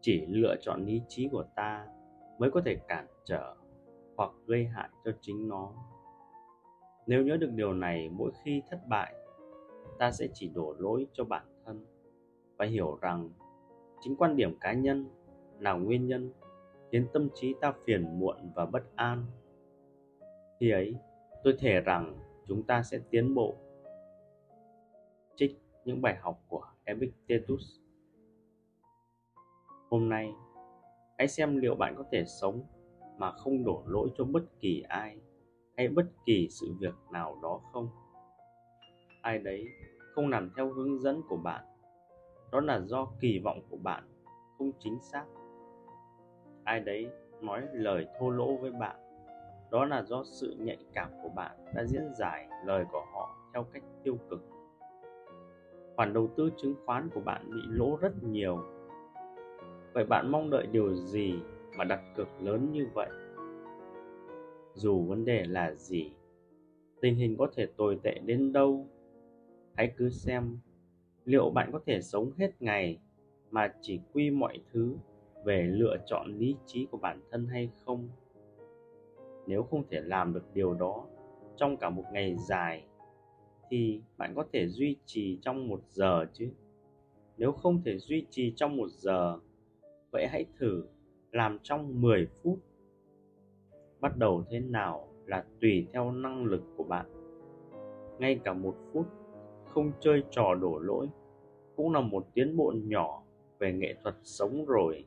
chỉ lựa chọn lý trí của ta mới có thể cản trở hoặc gây hại cho chính nó. Nếu nhớ được điều này, mỗi khi thất bại, ta sẽ chỉ đổ lỗi cho bản thân và hiểu rằng chính quan điểm cá nhân là nguyên nhân khiến tâm trí ta phiền muộn và bất an. Khi ấy, tôi thề rằng chúng ta sẽ tiến bộ. Trích những bài học của epictetus hôm nay, hãy xem liệu bạn có thể sống mà không đổ lỗi cho bất kỳ ai hay bất kỳ sự việc nào đó không? Ai đấy không làm theo hướng dẫn của bạn. Đó là do kỳ vọng của bạn không chính xác. Ai đấy nói lời thô lỗ với bạn, đó là do sự nhạy cảm của bạn đã diễn giải lời của họ theo cách tiêu cực. Khoản đầu tư chứng khoán của bạn bị lỗ rất nhiều vậy bạn mong đợi điều gì mà đặt cược lớn như vậy? Dù vấn đề là gì, tình hình có thể tồi tệ đến đâu, hãy cứ xem liệu bạn có thể sống hết ngày mà chỉ quy mọi thứ về lựa chọn lý trí của bản thân hay không. Nếu không thể làm được điều đó trong cả một ngày dài, thì bạn có thể duy trì trong một giờ chứ. Nếu không thể duy trì trong một giờ vậy hãy thử làm trong 10 phút. Bắt đầu thế nào là tùy theo năng lực của bạn. Ngay cả một phút, không chơi trò đổ lỗi cũng là một tiến bộ nhỏ về nghệ thuật sống rồi.